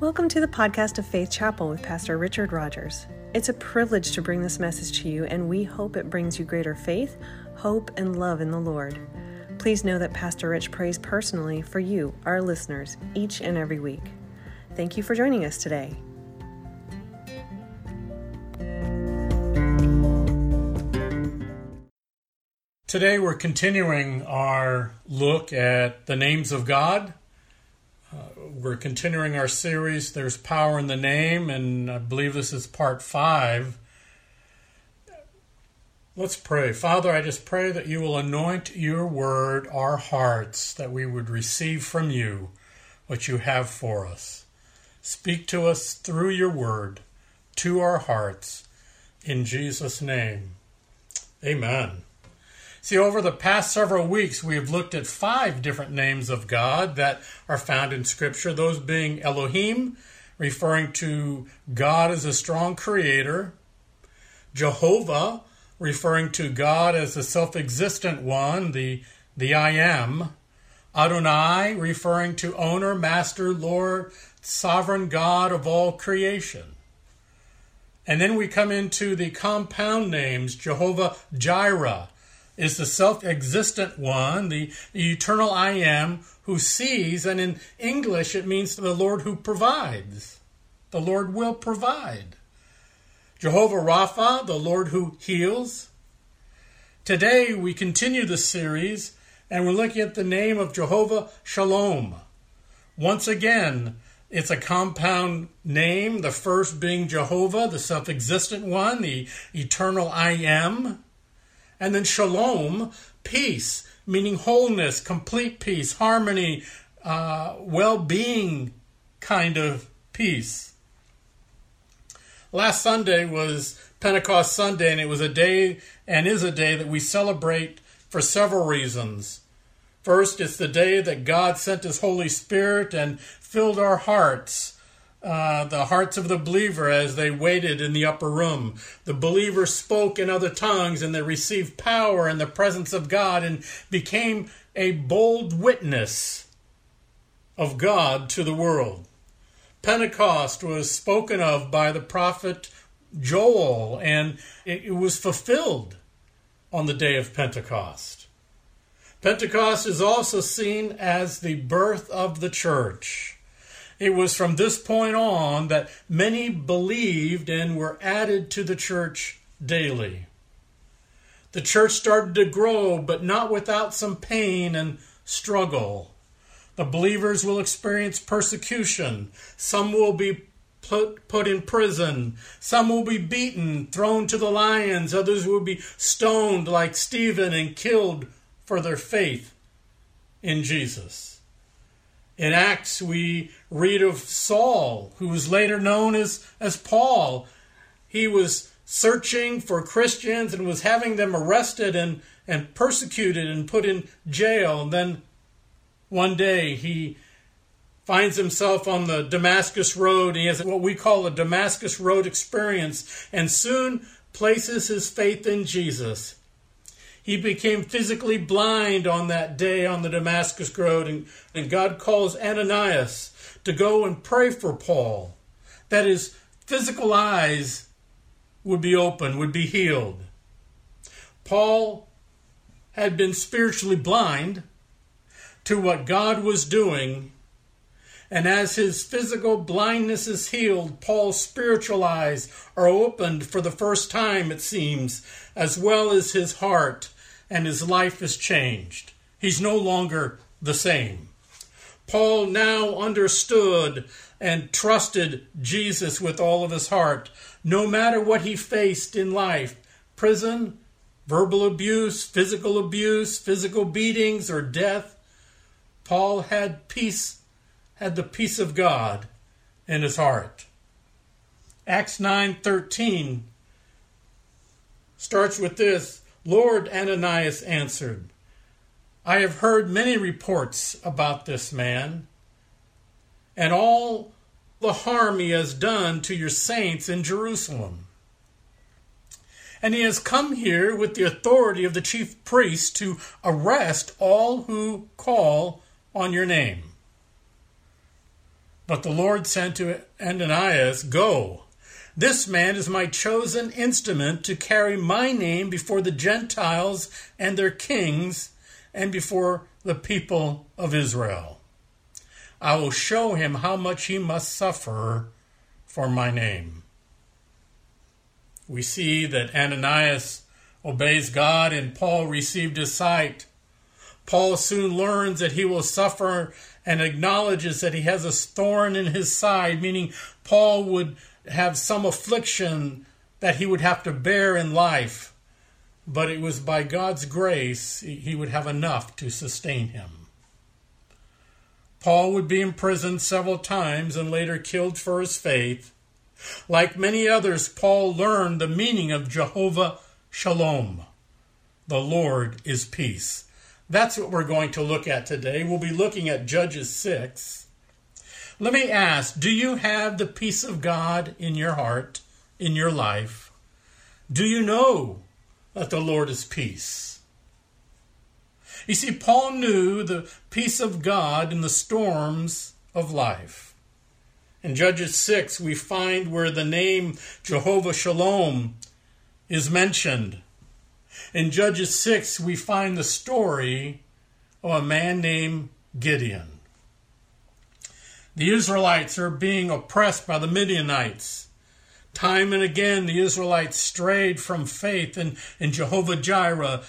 Welcome to the podcast of Faith Chapel with Pastor Richard Rogers. It's a privilege to bring this message to you, and we hope it brings you greater faith, hope, and love in the Lord. Please know that Pastor Rich prays personally for you, our listeners, each and every week. Thank you for joining us today. Today we're continuing our look at the names of God. Uh, we're continuing our series, There's Power in the Name, and I believe this is part five. Let's pray. Father, I just pray that you will anoint your word, our hearts, that we would receive from you what you have for us. Speak to us through your word, to our hearts. In Jesus' name, amen. See, over the past several weeks, we have looked at five different names of God that are found in Scripture, those being Elohim, referring to God as a strong creator, Jehovah, referring to God as the self existent one, the, the I am, Adonai, referring to owner, master, Lord, sovereign God of all creation. And then we come into the compound names Jehovah Jireh is the self existent one, the eternal I am who sees, and in English it means the Lord who provides. The Lord will provide. Jehovah Rapha, the Lord who heals. Today we continue the series and we're looking at the name of Jehovah Shalom. Once again, it's a compound name, the first being Jehovah, the self existent one, the eternal I am. And then shalom, peace, meaning wholeness, complete peace, harmony, uh, well being kind of peace. Last Sunday was Pentecost Sunday, and it was a day and is a day that we celebrate for several reasons. First, it's the day that God sent His Holy Spirit and filled our hearts uh, the hearts of the believer as they waited in the upper room. The believer spoke in other tongues and they received power in the presence of God and became a bold witness of God to the world. Pentecost was spoken of by the prophet Joel and it was fulfilled on the day of Pentecost. Pentecost is also seen as the birth of the church. It was from this point on that many believed and were added to the church daily. The church started to grow, but not without some pain and struggle. The believers will experience persecution. Some will be put, put in prison. Some will be beaten, thrown to the lions. Others will be stoned like Stephen and killed for their faith in Jesus. In Acts, we read of Saul, who was later known as, as Paul. He was searching for Christians and was having them arrested and, and persecuted and put in jail. And then one day he finds himself on the Damascus Road. He has what we call a Damascus Road experience and soon places his faith in Jesus. He became physically blind on that day on the Damascus Road, and, and God calls Ananias to go and pray for Paul, that his physical eyes would be open, would be healed. Paul had been spiritually blind to what God was doing. And as his physical blindness is healed, Paul's spiritual eyes are opened for the first time, it seems, as well as his heart and his life is changed. He's no longer the same. Paul now understood and trusted Jesus with all of his heart, no matter what he faced in life prison, verbal abuse, physical abuse, physical beatings, or death. Paul had peace, had the peace of God in his heart. Acts 9:13 starts with this Lord, Ananias answered, I have heard many reports about this man and all the harm he has done to your saints in Jerusalem. And he has come here with the authority of the chief priest to arrest all who call on your name. But the Lord said to Ananias, Go. This man is my chosen instrument to carry my name before the Gentiles and their kings and before the people of Israel. I will show him how much he must suffer for my name. We see that Ananias obeys God and Paul received his sight. Paul soon learns that he will suffer and acknowledges that he has a thorn in his side, meaning Paul would have some affliction that he would have to bear in life, but it was by God's grace he would have enough to sustain him. Paul would be imprisoned several times and later killed for his faith. Like many others, Paul learned the meaning of Jehovah Shalom. The Lord is peace. That's what we're going to look at today. We'll be looking at Judges 6. Let me ask do you have the peace of God in your heart, in your life? Do you know that the Lord is peace? You see, Paul knew the peace of God in the storms of life. In Judges 6, we find where the name Jehovah Shalom is mentioned. In Judges 6, we find the story of a man named Gideon. The Israelites are being oppressed by the Midianites. Time and again, the Israelites strayed from faith in, in Jehovah Jireh,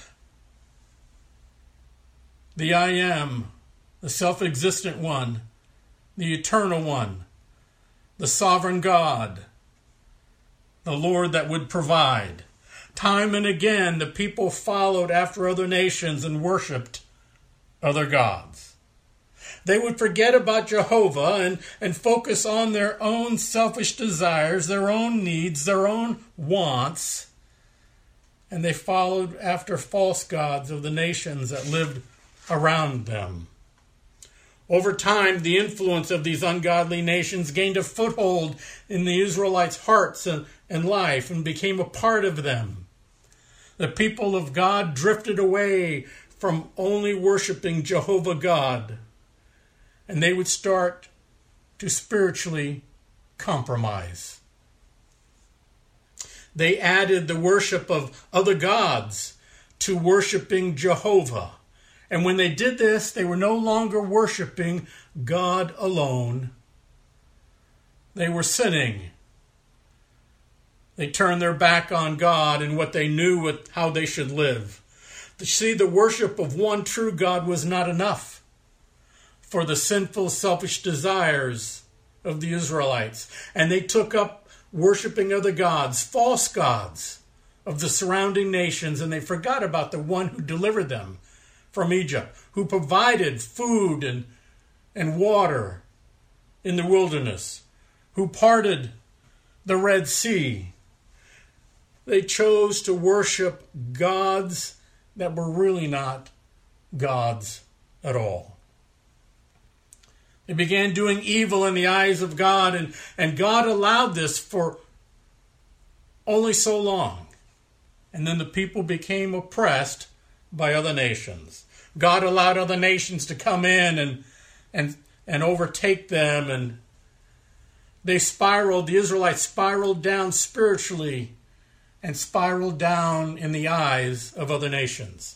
the I Am, the self existent one, the eternal one, the sovereign God, the Lord that would provide. Time and again, the people followed after other nations and worshiped other gods. They would forget about Jehovah and, and focus on their own selfish desires, their own needs, their own wants. And they followed after false gods of the nations that lived around them. Over time, the influence of these ungodly nations gained a foothold in the Israelites' hearts and, and life and became a part of them. The people of God drifted away from only worshiping Jehovah God, and they would start to spiritually compromise. They added the worship of other gods to worshiping Jehovah. And when they did this, they were no longer worshiping God alone. They were sinning they turned their back on God and what they knew with how they should live. To see the worship of one true God was not enough for the sinful, selfish desires of the Israelites. And they took up worshiping other gods, false gods of the surrounding nations, and they forgot about the one who delivered them from Egypt, who provided food and, and water in the wilderness, who parted the Red Sea, they chose to worship gods that were really not gods at all. They began doing evil in the eyes of God, and, and God allowed this for only so long. And then the people became oppressed by other nations. God allowed other nations to come in and, and, and overtake them, and they spiraled, the Israelites spiraled down spiritually and spiraled down in the eyes of other nations.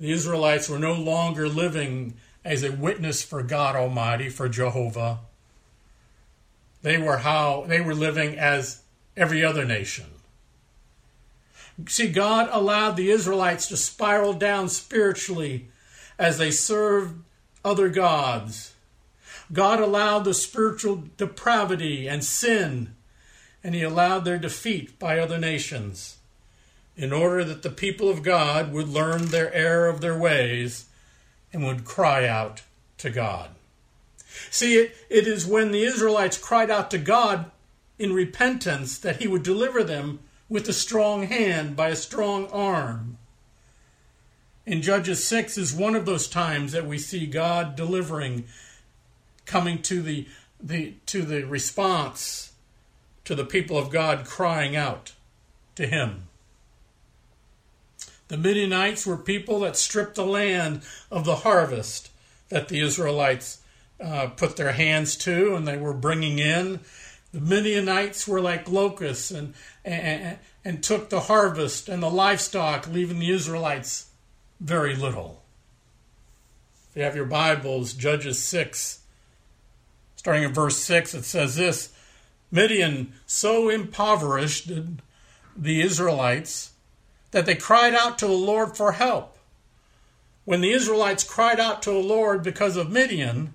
The Israelites were no longer living as a witness for God Almighty, for Jehovah. They were how they were living as every other nation. See, God allowed the Israelites to spiral down spiritually as they served other gods. God allowed the spiritual depravity and sin and he allowed their defeat by other nations, in order that the people of God would learn their error of their ways and would cry out to God. See, it, it is when the Israelites cried out to God in repentance that he would deliver them with a strong hand by a strong arm. In Judges 6 is one of those times that we see God delivering, coming to the, the, to the response to the people of God crying out to him. The Midianites were people that stripped the land of the harvest that the Israelites uh, put their hands to and they were bringing in. The Midianites were like locusts and, and, and took the harvest and the livestock, leaving the Israelites very little. If you have your Bibles, Judges 6, starting in verse 6, it says this Midian so impoverished the Israelites that they cried out to the Lord for help. When the Israelites cried out to the Lord because of Midian,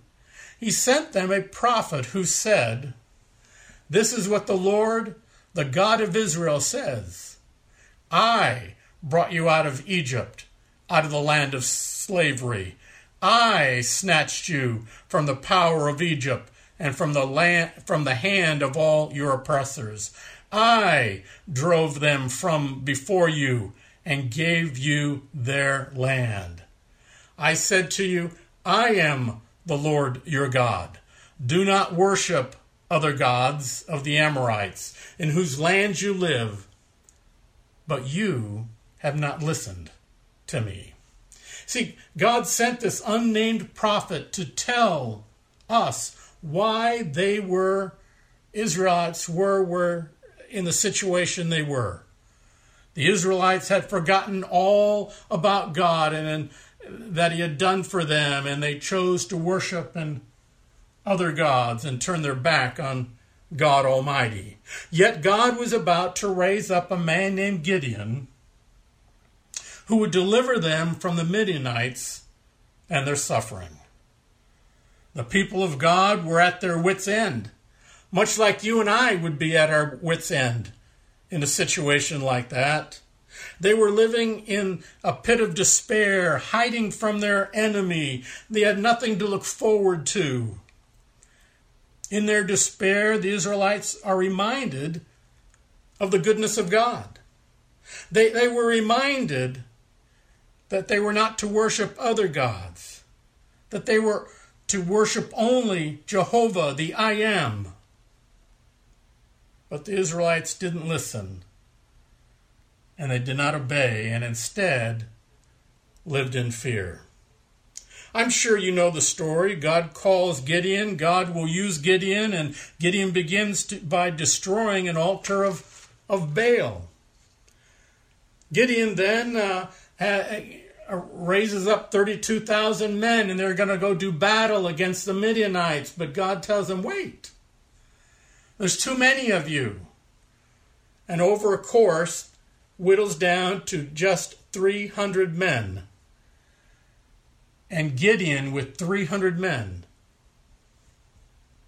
he sent them a prophet who said, This is what the Lord, the God of Israel, says I brought you out of Egypt, out of the land of slavery. I snatched you from the power of Egypt and from the land from the hand of all your oppressors. I drove them from before you and gave you their land. I said to you, I am the Lord your God. Do not worship other gods of the Amorites, in whose land you live. But you have not listened to me. See, God sent this unnamed prophet to tell us why they were, Israelites were, were in the situation they were. The Israelites had forgotten all about God and, that He had done for them, and they chose to worship and other gods and turn their back on God Almighty. Yet God was about to raise up a man named Gideon who would deliver them from the Midianites and their suffering. The people of God were at their wits' end, much like you and I would be at our wits' end in a situation like that. They were living in a pit of despair, hiding from their enemy. They had nothing to look forward to. In their despair, the Israelites are reminded of the goodness of God. They, they were reminded that they were not to worship other gods, that they were to worship only Jehovah, the I Am. But the Israelites didn't listen and they did not obey, and instead lived in fear. I'm sure you know the story. God calls Gideon, God will use Gideon, and Gideon begins to, by destroying an altar of, of Baal. Gideon then uh, uh, raises up 32,000 men, and they're going to go do battle against the Midianites. But God tells them, wait, there's too many of you. And over a course, whittles down to just 300 men. And Gideon, with 300 men,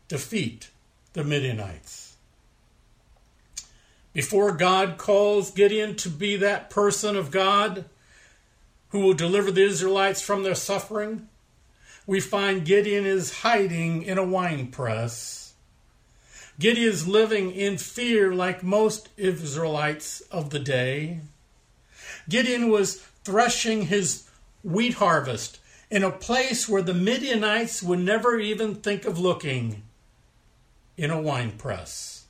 defeat the Midianites. Before God calls Gideon to be that person of God who will deliver the Israelites from their suffering, we find Gideon is hiding in a wine press Gideon's living in fear like most Israelites of the day. Gideon was threshing his wheat harvest in a place where the Midianites would never even think of looking in a wine press.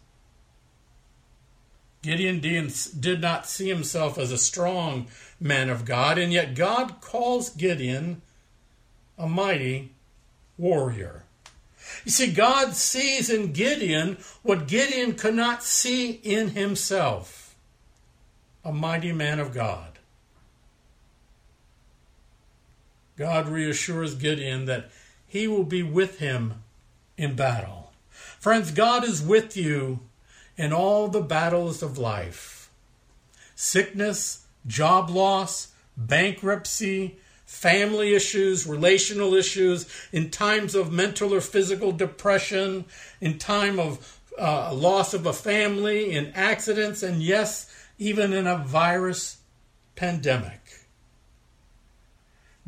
Gideon did not see himself as a strong man of God, and yet God calls Gideon a mighty warrior. You see, God sees in Gideon what Gideon could not see in himself a mighty man of God. God reassures Gideon that he will be with him in battle. Friends, God is with you in all the battles of life sickness, job loss, bankruptcy, family issues, relational issues, in times of mental or physical depression, in time of uh, loss of a family, in accidents, and yes, even in a virus pandemic.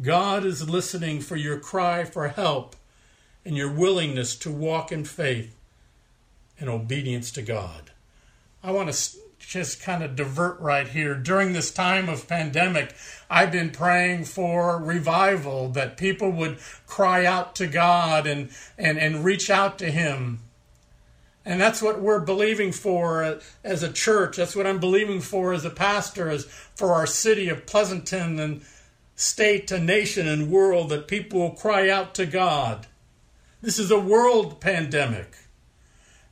God is listening for your cry for help and your willingness to walk in faith and obedience to God. I want to just kind of divert right here. During this time of pandemic, I've been praying for revival, that people would cry out to God and, and, and reach out to Him. And that's what we're believing for as a church. That's what I'm believing for as a pastor, as for our city of Pleasanton and state and nation and world, that people will cry out to God. This is a world pandemic.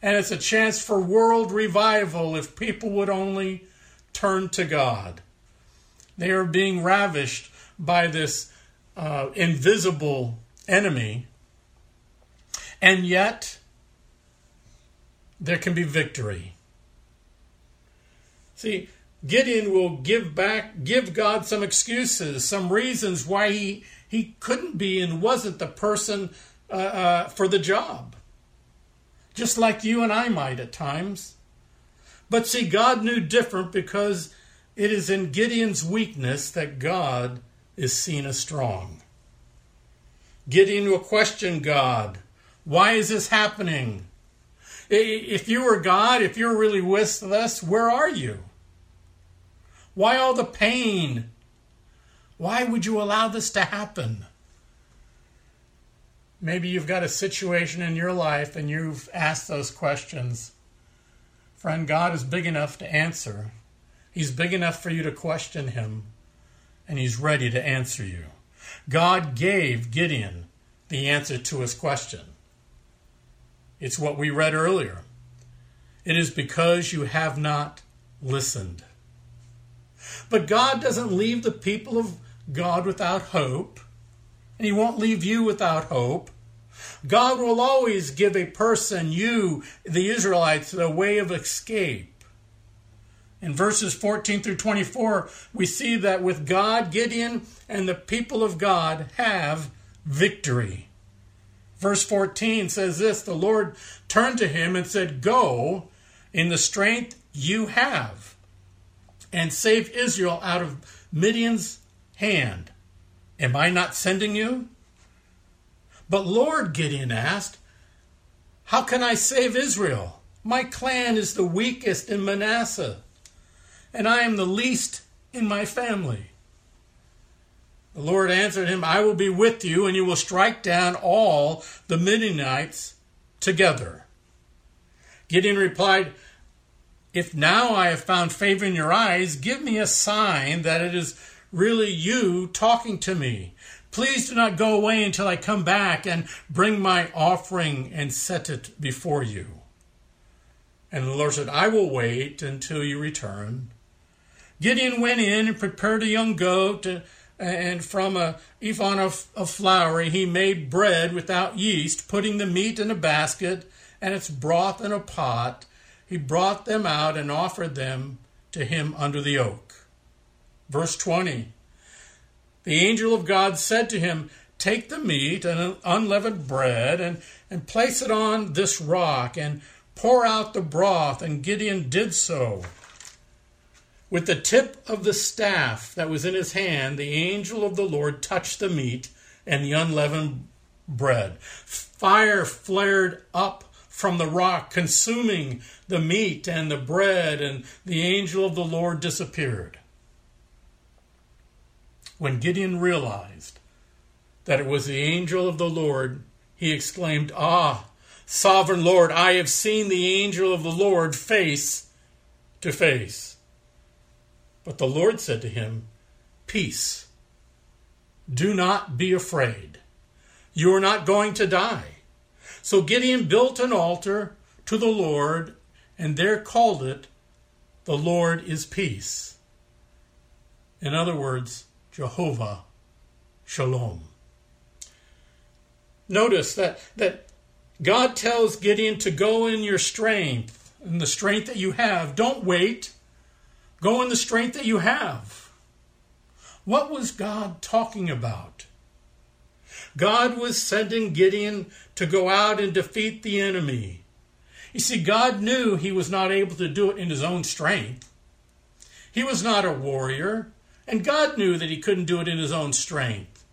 And it's a chance for world revival if people would only turn to God. They are being ravished by this uh, invisible enemy. And yet, there can be victory. See, Gideon will give back, give God some excuses, some reasons why he, he couldn't be and wasn't the person uh, uh, for the job. Just like you and I might at times. But see, God knew different because it is in Gideon's weakness that God is seen as strong. Gideon will question God. Why is this happening? If you were God, if you're really with us, where are you? Why all the pain? Why would you allow this to happen? Maybe you've got a situation in your life and you've asked those questions. Friend, God is big enough to answer. He's big enough for you to question him, and he's ready to answer you. God gave Gideon the answer to his question. It's what we read earlier. It is because you have not listened. But God doesn't leave the people of God without hope, and He won't leave you without hope. God will always give a person, you, the Israelites, the way of escape. In verses 14 through 24, we see that with God, Gideon and the people of God have victory. Verse 14 says this The Lord turned to him and said, Go in the strength you have and save Israel out of Midian's hand. Am I not sending you? But Lord, Gideon asked, How can I save Israel? My clan is the weakest in Manasseh, and I am the least in my family. The Lord answered him, I will be with you, and you will strike down all the Midianites together. Gideon replied, If now I have found favor in your eyes, give me a sign that it is really you talking to me. Please do not go away until I come back and bring my offering and set it before you. And the Lord said, I will wait until you return. Gideon went in and prepared a young goat uh, and from a ephah of, of flour he made bread without yeast, putting the meat in a basket and its broth in a pot. He brought them out and offered them to him under the oak. Verse 20 The angel of God said to him, Take the meat and unleavened bread and, and place it on this rock and pour out the broth. And Gideon did so. With the tip of the staff that was in his hand, the angel of the Lord touched the meat and the unleavened bread. Fire flared up from the rock, consuming the meat and the bread, and the angel of the Lord disappeared. When Gideon realized that it was the angel of the Lord, he exclaimed, Ah, sovereign Lord, I have seen the angel of the Lord face to face. But the Lord said to him, Peace. Do not be afraid. You are not going to die. So Gideon built an altar to the Lord, and there called it, The Lord is Peace. In other words, Jehovah Shalom. Notice that, that God tells Gideon to go in your strength, in the strength that you have. Don't wait. Go in the strength that you have. What was God talking about? God was sending Gideon to go out and defeat the enemy. You see, God knew he was not able to do it in his own strength. He was not a warrior, and God knew that he couldn't do it in his own strength.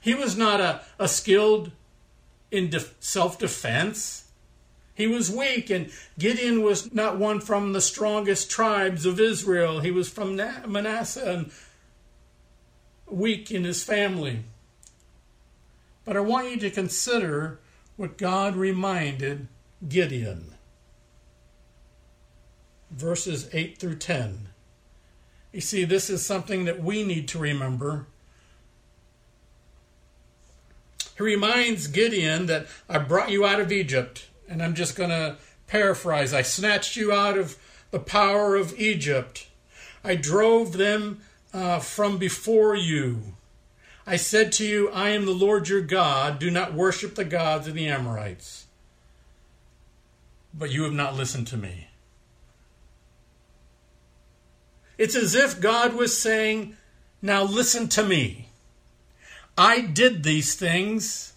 He was not a, a skilled in de- self defense. He was weak, and Gideon was not one from the strongest tribes of Israel. He was from Manasseh and weak in his family. But I want you to consider what God reminded Gideon. Verses 8 through 10. You see, this is something that we need to remember. He reminds Gideon that I brought you out of Egypt, and I'm just going to paraphrase I snatched you out of the power of Egypt. I drove them uh, from before you. I said to you, I am the Lord your God. Do not worship the gods of the Amorites. But you have not listened to me. It's as if God was saying, Now listen to me. I did these things.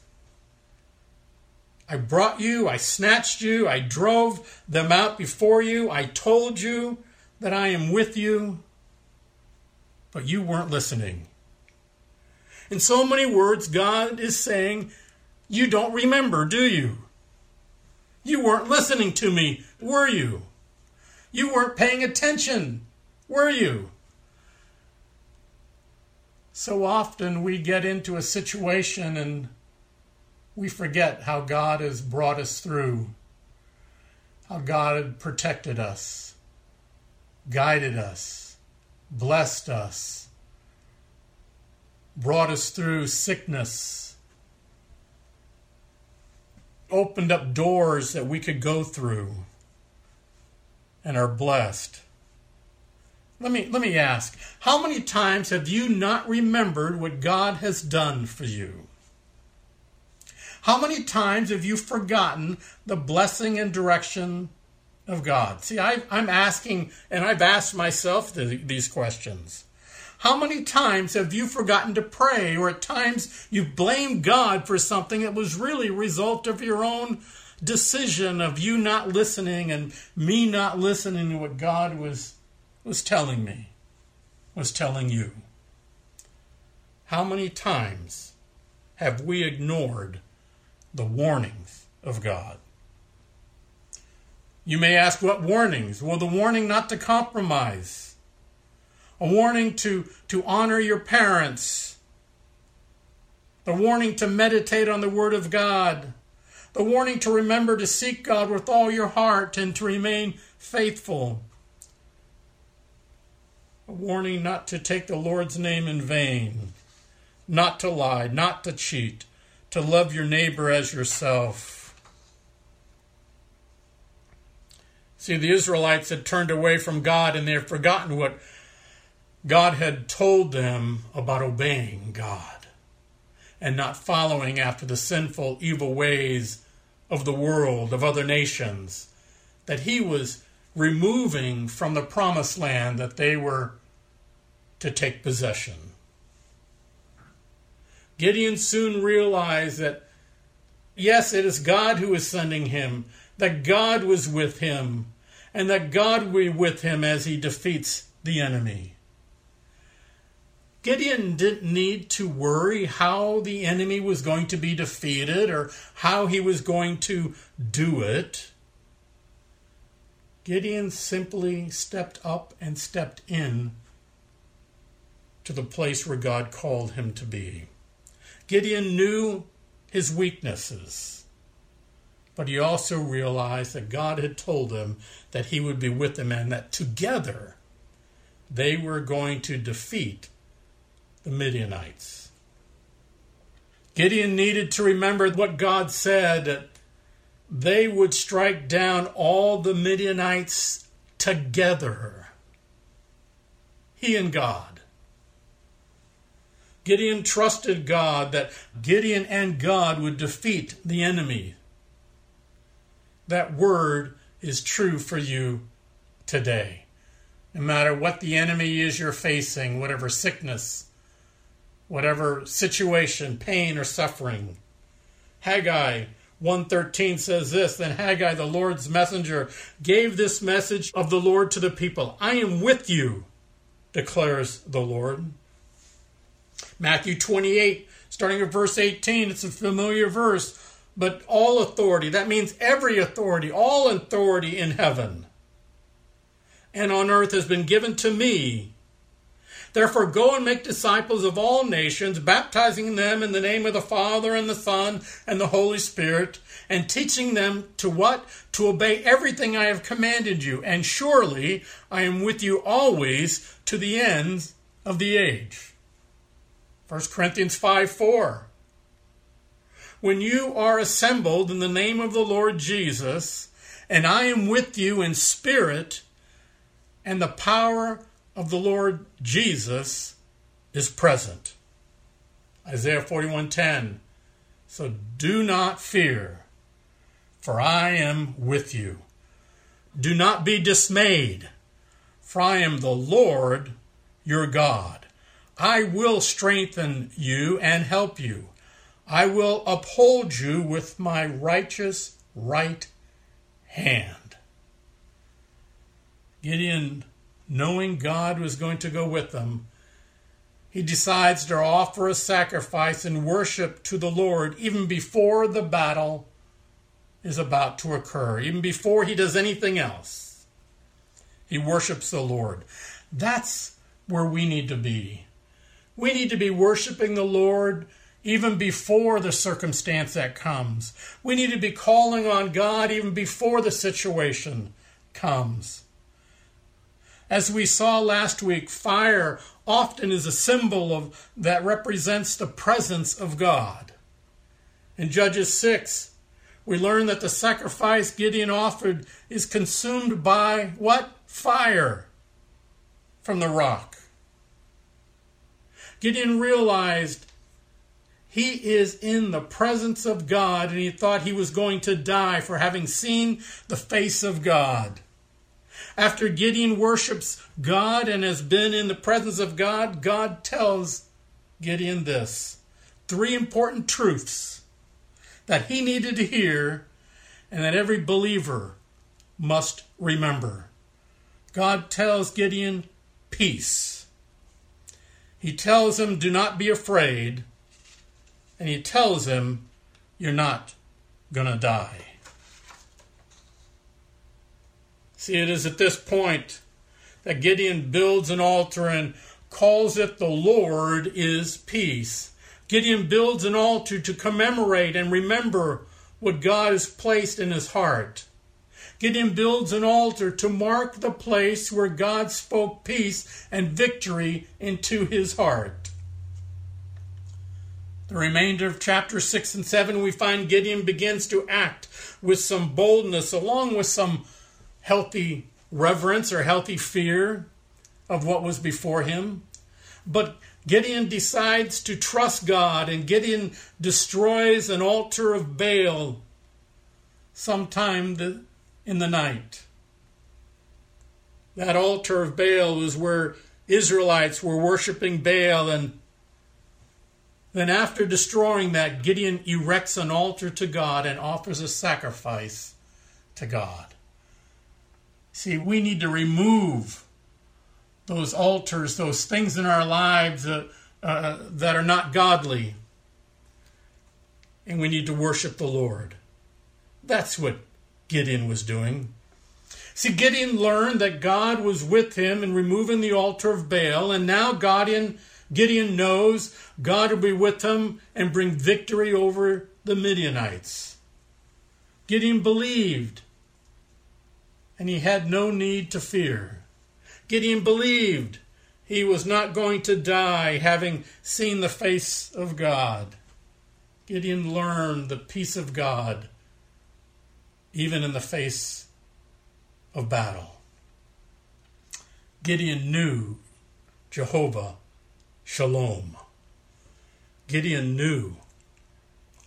I brought you, I snatched you, I drove them out before you, I told you that I am with you, but you weren't listening. In so many words, God is saying, You don't remember, do you? You weren't listening to me, were you? You weren't paying attention, were you? So often we get into a situation and we forget how God has brought us through, how God protected us, guided us, blessed us, brought us through sickness, opened up doors that we could go through, and are blessed. Let me, let me ask how many times have you not remembered what God has done for you? How many times have you forgotten the blessing and direction of God? See, I, am asking, and I've asked myself the, these questions. How many times have you forgotten to pray, or at times you've blamed God for something that was really a result of your own decision of you not listening and me not listening to what God was was telling me, was telling you. How many times have we ignored the warnings of God? You may ask, what warnings? Well, the warning not to compromise, a warning to, to honor your parents, the warning to meditate on the Word of God, the warning to remember to seek God with all your heart and to remain faithful warning not to take the Lord's name in vain, not to lie, not to cheat, to love your neighbor as yourself. See, the Israelites had turned away from God and they had forgotten what God had told them about obeying God and not following after the sinful, evil ways of the world, of other nations. That He was removing from the promised land that they were to take possession. Gideon soon realized that, yes, it is God who is sending him, that God was with him, and that God will be with him as he defeats the enemy. Gideon didn't need to worry how the enemy was going to be defeated or how he was going to do it. Gideon simply stepped up and stepped in to the place where God called him to be. Gideon knew his weaknesses, but he also realized that God had told him that he would be with them and that together they were going to defeat the Midianites. Gideon needed to remember what God said that they would strike down all the Midianites together. He and God. Gideon trusted God that Gideon and God would defeat the enemy. That word is true for you today. No matter what the enemy is you're facing, whatever sickness, whatever situation, pain or suffering. Haggai 113 says this Then Haggai, the Lord's messenger, gave this message of the Lord to the people I am with you, declares the Lord. Matthew 28, starting at verse 18, it's a familiar verse, but all authority, that means every authority, all authority in heaven and on earth has been given to me. Therefore, go and make disciples of all nations, baptizing them in the name of the Father and the Son and the Holy Spirit, and teaching them to what? To obey everything I have commanded you. And surely I am with you always to the ends of the age. 1 Corinthians 5 4. when you are assembled in the name of the Lord Jesus, and I am with you in spirit, and the power of the Lord Jesus is present. Isaiah 41:10 So do not fear for I am with you. Do not be dismayed for I am the Lord your God. I will strengthen you and help you. I will uphold you with my righteous right hand. Gideon, knowing God was going to go with them, he decides to offer a sacrifice and worship to the Lord even before the battle is about to occur, even before he does anything else. He worships the Lord. That's where we need to be. We need to be worshiping the Lord even before the circumstance that comes. We need to be calling on God even before the situation comes. As we saw last week, fire often is a symbol of that represents the presence of God. In Judges 6, we learn that the sacrifice Gideon offered is consumed by what? Fire from the rock. Gideon realized he is in the presence of God and he thought he was going to die for having seen the face of God. After Gideon worships God and has been in the presence of God, God tells Gideon this three important truths that he needed to hear and that every believer must remember. God tells Gideon, Peace. He tells him, Do not be afraid. And he tells him, You're not going to die. See, it is at this point that Gideon builds an altar and calls it the Lord is peace. Gideon builds an altar to commemorate and remember what God has placed in his heart. Gideon builds an altar to mark the place where God spoke peace and victory into his heart. The remainder of chapter 6 and 7, we find Gideon begins to act with some boldness, along with some healthy reverence or healthy fear of what was before him. But Gideon decides to trust God, and Gideon destroys an altar of Baal sometime in the night. That altar of Baal was where Israelites were worshiping Baal, and then after destroying that, Gideon erects an altar to God and offers a sacrifice to God. See, we need to remove those altars, those things in our lives uh, uh, that are not godly. And we need to worship the Lord. That's what Gideon was doing. See, Gideon learned that God was with him in removing the altar of Baal, and now Gideon, Gideon knows God will be with him and bring victory over the Midianites. Gideon believed and he had no need to fear. Gideon believed he was not going to die having seen the face of God. Gideon learned the peace of God even in the face of battle. Gideon knew Jehovah Shalom. Gideon knew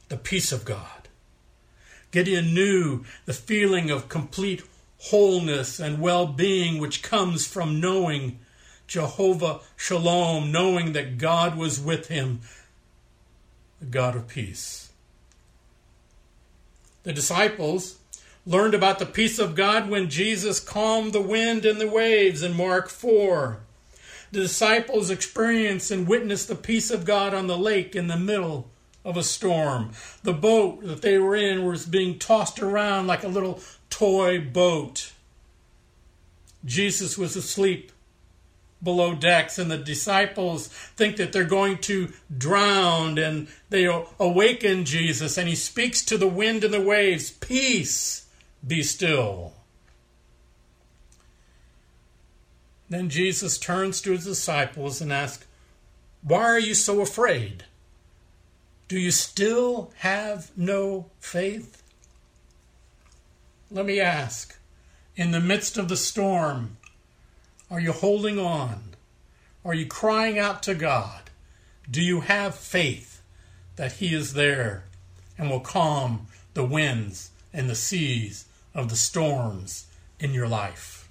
the peace of God. Gideon knew the feeling of complete wholeness and well being which comes from knowing Jehovah Shalom, knowing that God was with him, the God of peace. The disciples learned about the peace of God when Jesus calmed the wind and the waves in Mark 4. The disciples experienced and witnessed the peace of God on the lake in the middle of a storm. The boat that they were in was being tossed around like a little toy boat. Jesus was asleep below decks, and the disciples think that they're going to drown, and they awaken Jesus, and he speaks to the wind and the waves Peace, be still. Then Jesus turns to his disciples and asks, Why are you so afraid? Do you still have no faith? Let me ask, in the midst of the storm, are you holding on? Are you crying out to God? Do you have faith that He is there and will calm the winds and the seas of the storms in your life?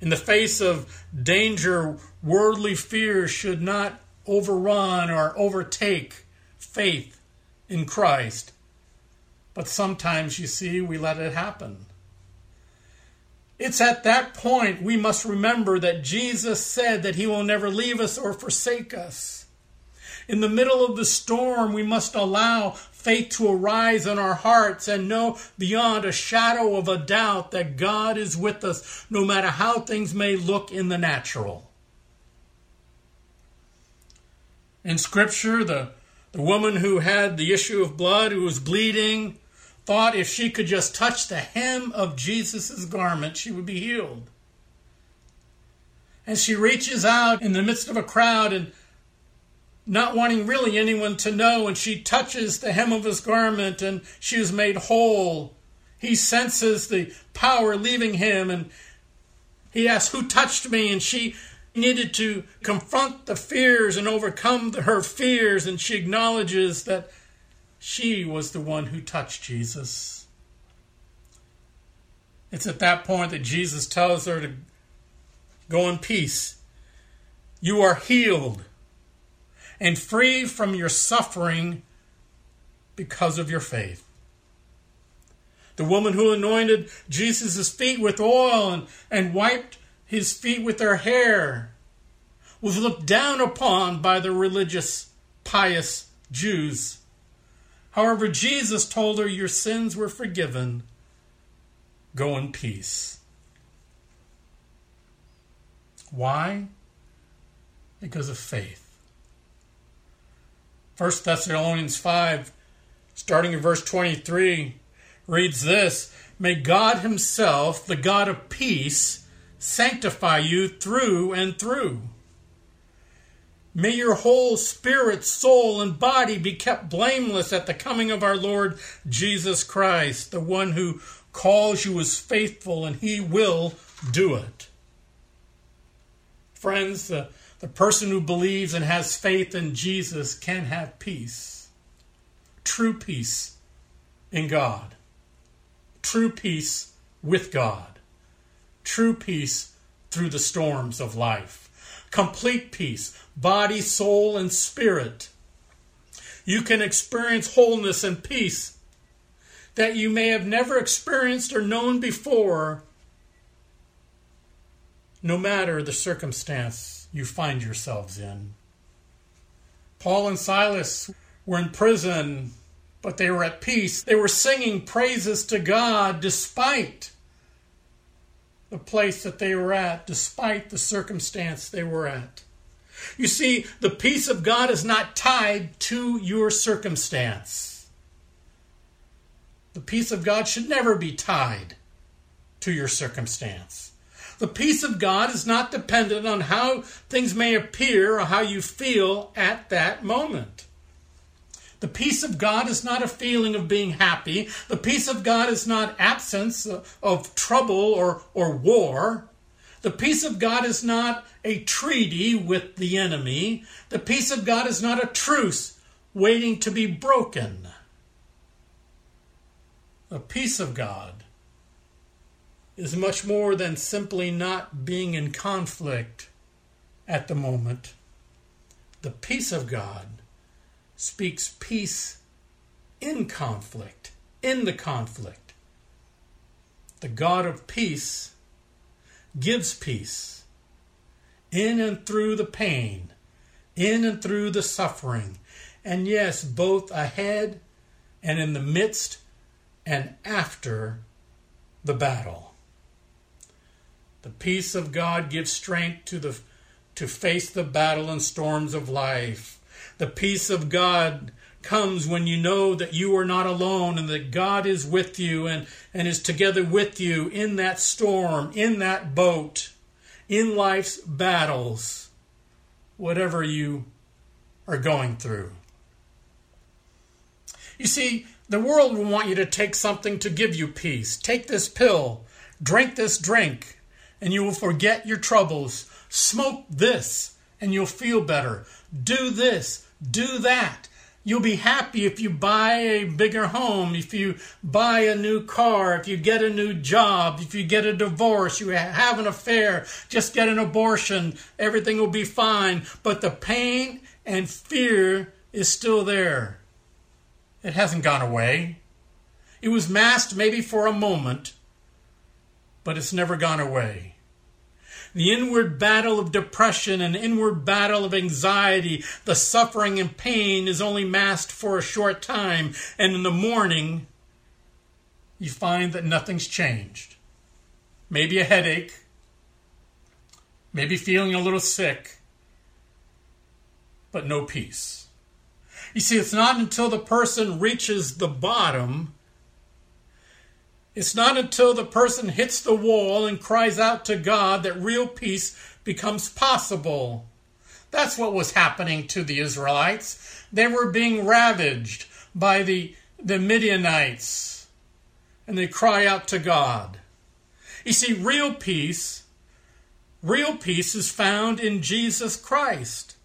In the face of danger, worldly fears should not overrun or overtake faith in Christ. But sometimes, you see, we let it happen. It's at that point we must remember that Jesus said that he will never leave us or forsake us. In the middle of the storm, we must allow faith to arise in our hearts and know beyond a shadow of a doubt that God is with us no matter how things may look in the natural. In Scripture, the, the woman who had the issue of blood, who was bleeding, thought if she could just touch the hem of Jesus' garment, she would be healed. And she reaches out in the midst of a crowd and not wanting really anyone to know, and she touches the hem of his garment and she is made whole. He senses the power leaving him and he asks, Who touched me? And she needed to confront the fears and overcome her fears, and she acknowledges that she was the one who touched Jesus. It's at that point that Jesus tells her to go in peace. You are healed and free from your suffering because of your faith. The woman who anointed Jesus' feet with oil and, and wiped his feet with her hair was looked down upon by the religious, pious Jews. However, Jesus told her, Your sins were forgiven. Go in peace. Why? Because of faith. 1 Thessalonians 5, starting in verse 23, reads this May God Himself, the God of peace, sanctify you through and through May your whole spirit, soul, and body be kept blameless at the coming of our Lord Jesus Christ. The one who calls you is faithful, and he will do it. Friends, the, the person who believes and has faith in Jesus can have peace. True peace in God. True peace with God. True peace through the storms of life complete peace, body, soul, and spirit. You can experience wholeness and peace that you may have never experienced or known before, no matter the circumstance you find yourselves in. Paul and Silas were in prison, but they were at peace. They were singing praises to God despite the place that they were at, despite the circumstance they were at. You see, the peace of God is not tied to your circumstance. The peace of God should never be tied to your circumstance. The peace of God is not dependent on how things may appear or how you feel at that moment. The peace of God is not a feeling of being happy. The peace of God is not absence of trouble or, or war. The peace of God is not a treaty with the enemy. The peace of God is not a truce waiting to be broken. The peace of God is much more than simply not being in conflict at the moment. The peace of God speaks peace in conflict, in the conflict. The God of peace gives peace in and through the pain, in and through the suffering, and yes, both ahead and in the midst and after the battle. The peace of God gives strength to the to face the battle and storms of life the peace of God comes when you know that you are not alone and that God is with you and, and is together with you in that storm, in that boat, in life's battles, whatever you are going through. You see, the world will want you to take something to give you peace. Take this pill, drink this drink, and you will forget your troubles. Smoke this, and you'll feel better. Do this, do that. You'll be happy if you buy a bigger home, if you buy a new car, if you get a new job, if you get a divorce, you have an affair, just get an abortion, everything will be fine. But the pain and fear is still there. It hasn't gone away. It was masked maybe for a moment, but it's never gone away. The inward battle of depression and inward battle of anxiety, the suffering and pain is only masked for a short time, and in the morning, you find that nothing's changed. Maybe a headache, maybe feeling a little sick, but no peace. You see, it's not until the person reaches the bottom it's not until the person hits the wall and cries out to God that real peace becomes possible. That's what was happening to the Israelites. They were being ravaged by the, the Midianites, and they cry out to God. You see, real peace, real peace is found in Jesus Christ.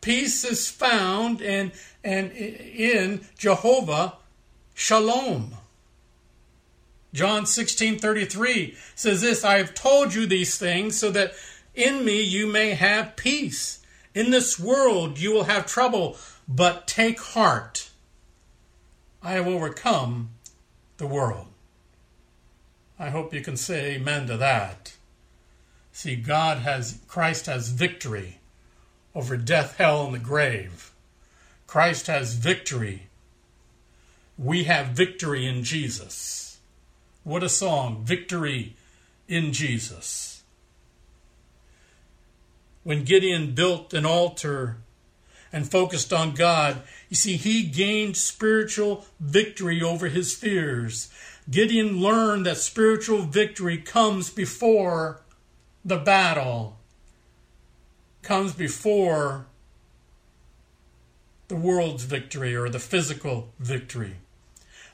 Peace is found in, in, in Jehovah Shalom. John 16:33 says this, I have told you these things so that in me you may have peace. In this world you will have trouble, but take heart. I have overcome the world. I hope you can say amen to that. See, God has, Christ has victory over death, hell, and the grave. Christ has victory. We have victory in Jesus. What a song! Victory in Jesus. When Gideon built an altar and focused on God, you see, he gained spiritual victory over his fears. Gideon learned that spiritual victory comes before the battle, comes before the world's victory or the physical victory.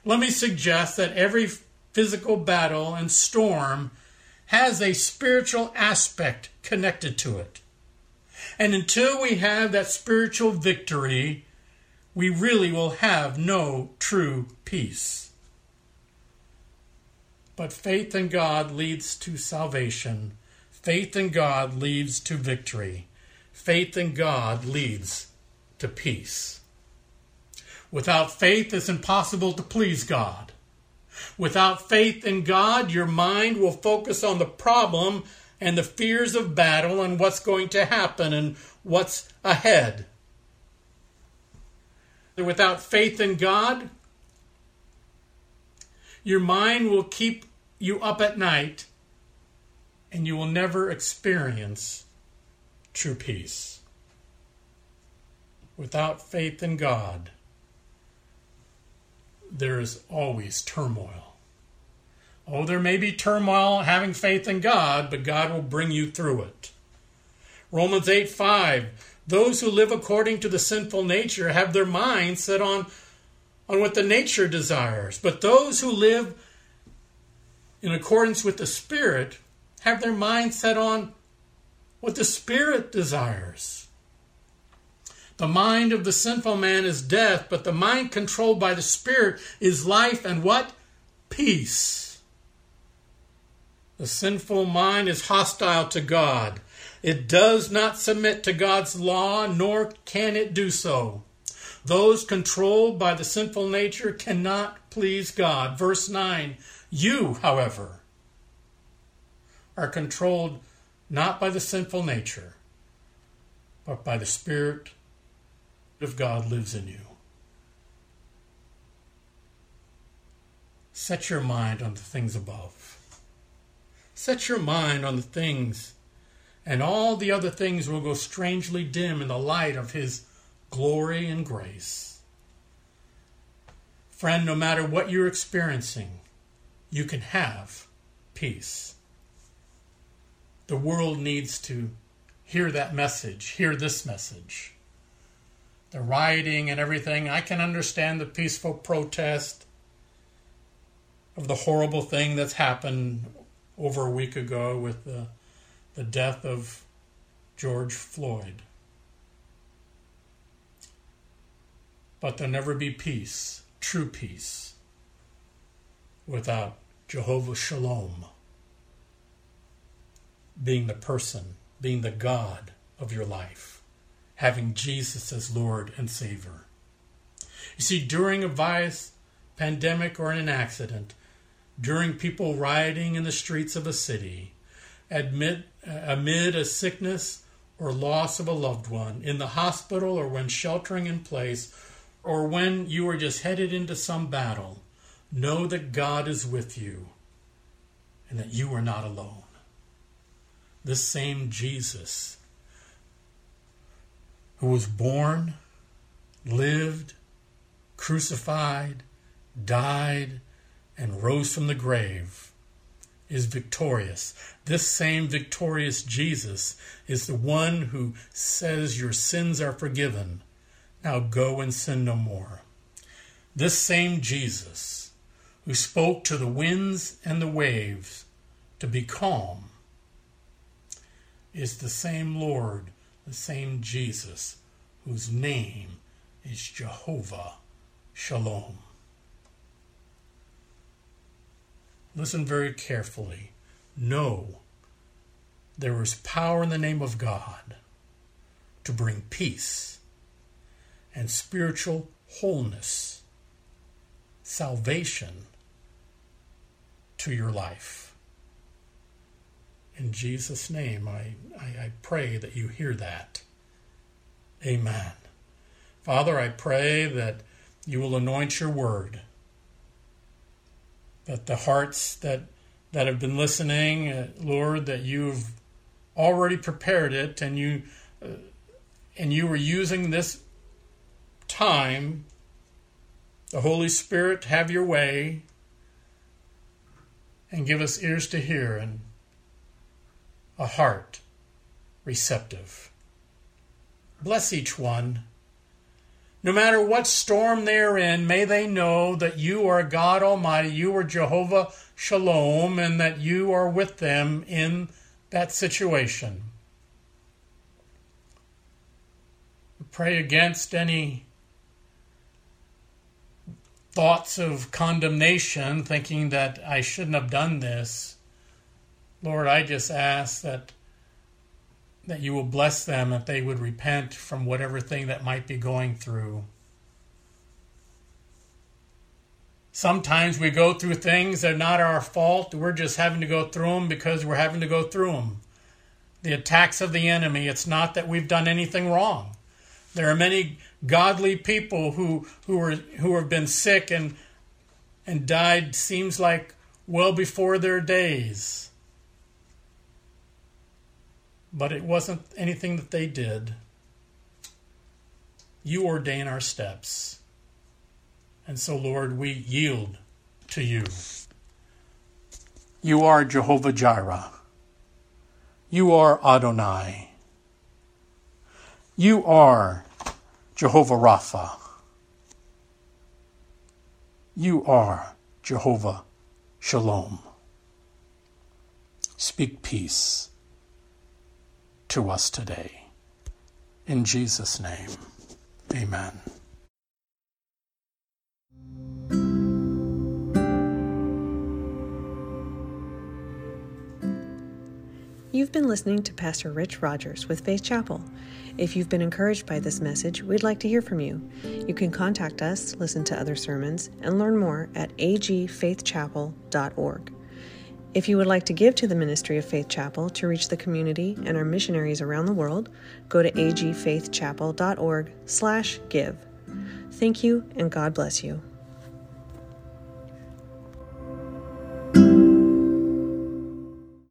Let me suggest that every physical battle and storm has a spiritual aspect connected to it. And until we have that spiritual victory, we really will have no true peace. But faith in God leads to salvation. Faith in God leads to victory. Faith in God leads to peace. Without faith, it's impossible to please God. Without faith in God, your mind will focus on the problem and the fears of battle and what's going to happen and what's ahead. Without faith in God, your mind will keep you up at night and you will never experience true peace. Without faith in God, there is always turmoil. Oh, there may be turmoil having faith in God, but God will bring you through it. Romans 8 5. Those who live according to the sinful nature have their mind set on, on what the nature desires. But those who live in accordance with the Spirit have their mind set on what the Spirit desires. The mind of the sinful man is death, but the mind controlled by the Spirit is life and what? Peace. The sinful mind is hostile to God. It does not submit to God's law, nor can it do so. Those controlled by the sinful nature cannot please God. Verse 9 You, however, are controlled not by the sinful nature, but by the Spirit of God lives in you. Set your mind on the things above. Set your mind on the things, and all the other things will go strangely dim in the light of His glory and grace. Friend, no matter what you're experiencing, you can have peace. The world needs to hear that message, hear this message. The rioting and everything. I can understand the peaceful protest of the horrible thing that's happened over a week ago with the, the death of George Floyd. But there'll never be peace, true peace, without Jehovah Shalom being the person, being the God of your life, having Jesus as Lord and Savior. You see, during a virus, pandemic, or an accident, during people rioting in the streets of a city, amid, uh, amid a sickness or loss of a loved one, in the hospital or when sheltering in place, or when you are just headed into some battle, know that God is with you and that you are not alone. This same Jesus who was born, lived, crucified, died, and rose from the grave is victorious. This same victorious Jesus is the one who says your sins are forgiven. Now go and sin no more. This same Jesus who spoke to the winds and the waves to be calm is the same Lord, the same Jesus, whose name is Jehovah Shalom. Listen very carefully. Know there is power in the name of God to bring peace and spiritual wholeness, salvation to your life. In Jesus' name, I, I, I, pray that you hear that. Amen. Father, I pray that you will anoint your word that the hearts that that have been listening, uh, Lord, that you've already prepared it, and you uh, and you were using this time, the Holy Spirit, have your way, and give us ears to hear and a heart receptive. Bless each one no matter what storm they are in, may they know that you are God Almighty, you are Jehovah Shalom, and that you are with them in that situation. Pray against any thoughts of condemnation, thinking that I shouldn't have done this. Lord, I just ask that that you will bless them that they would repent from whatever thing that might be going through. Sometimes we go through things that are not our fault. We're just having to go through them because we're having to go through them. The attacks of the enemy, it's not that we've done anything wrong. There are many godly people who, who, are, who have been sick and, and died, seems like well before their days but it wasn't anything that they did. You ordain our steps. And so, Lord, we yield to you. You are Jehovah Jireh. You are Adonai. You are Jehovah Rapha. You are Jehovah Shalom. Speak peace to us today. In Jesus' name, amen. You've been listening to Pastor Rich Rogers with Faith Chapel. If you've been encouraged by this message, we'd like to hear from you. You can contact us, listen to other sermons, and learn more at agfaithchapel.org. If you would like to give to the ministry of Faith Chapel to reach the community and our missionaries around the world, go to agfaithchapel.org/give. Thank you and God bless you.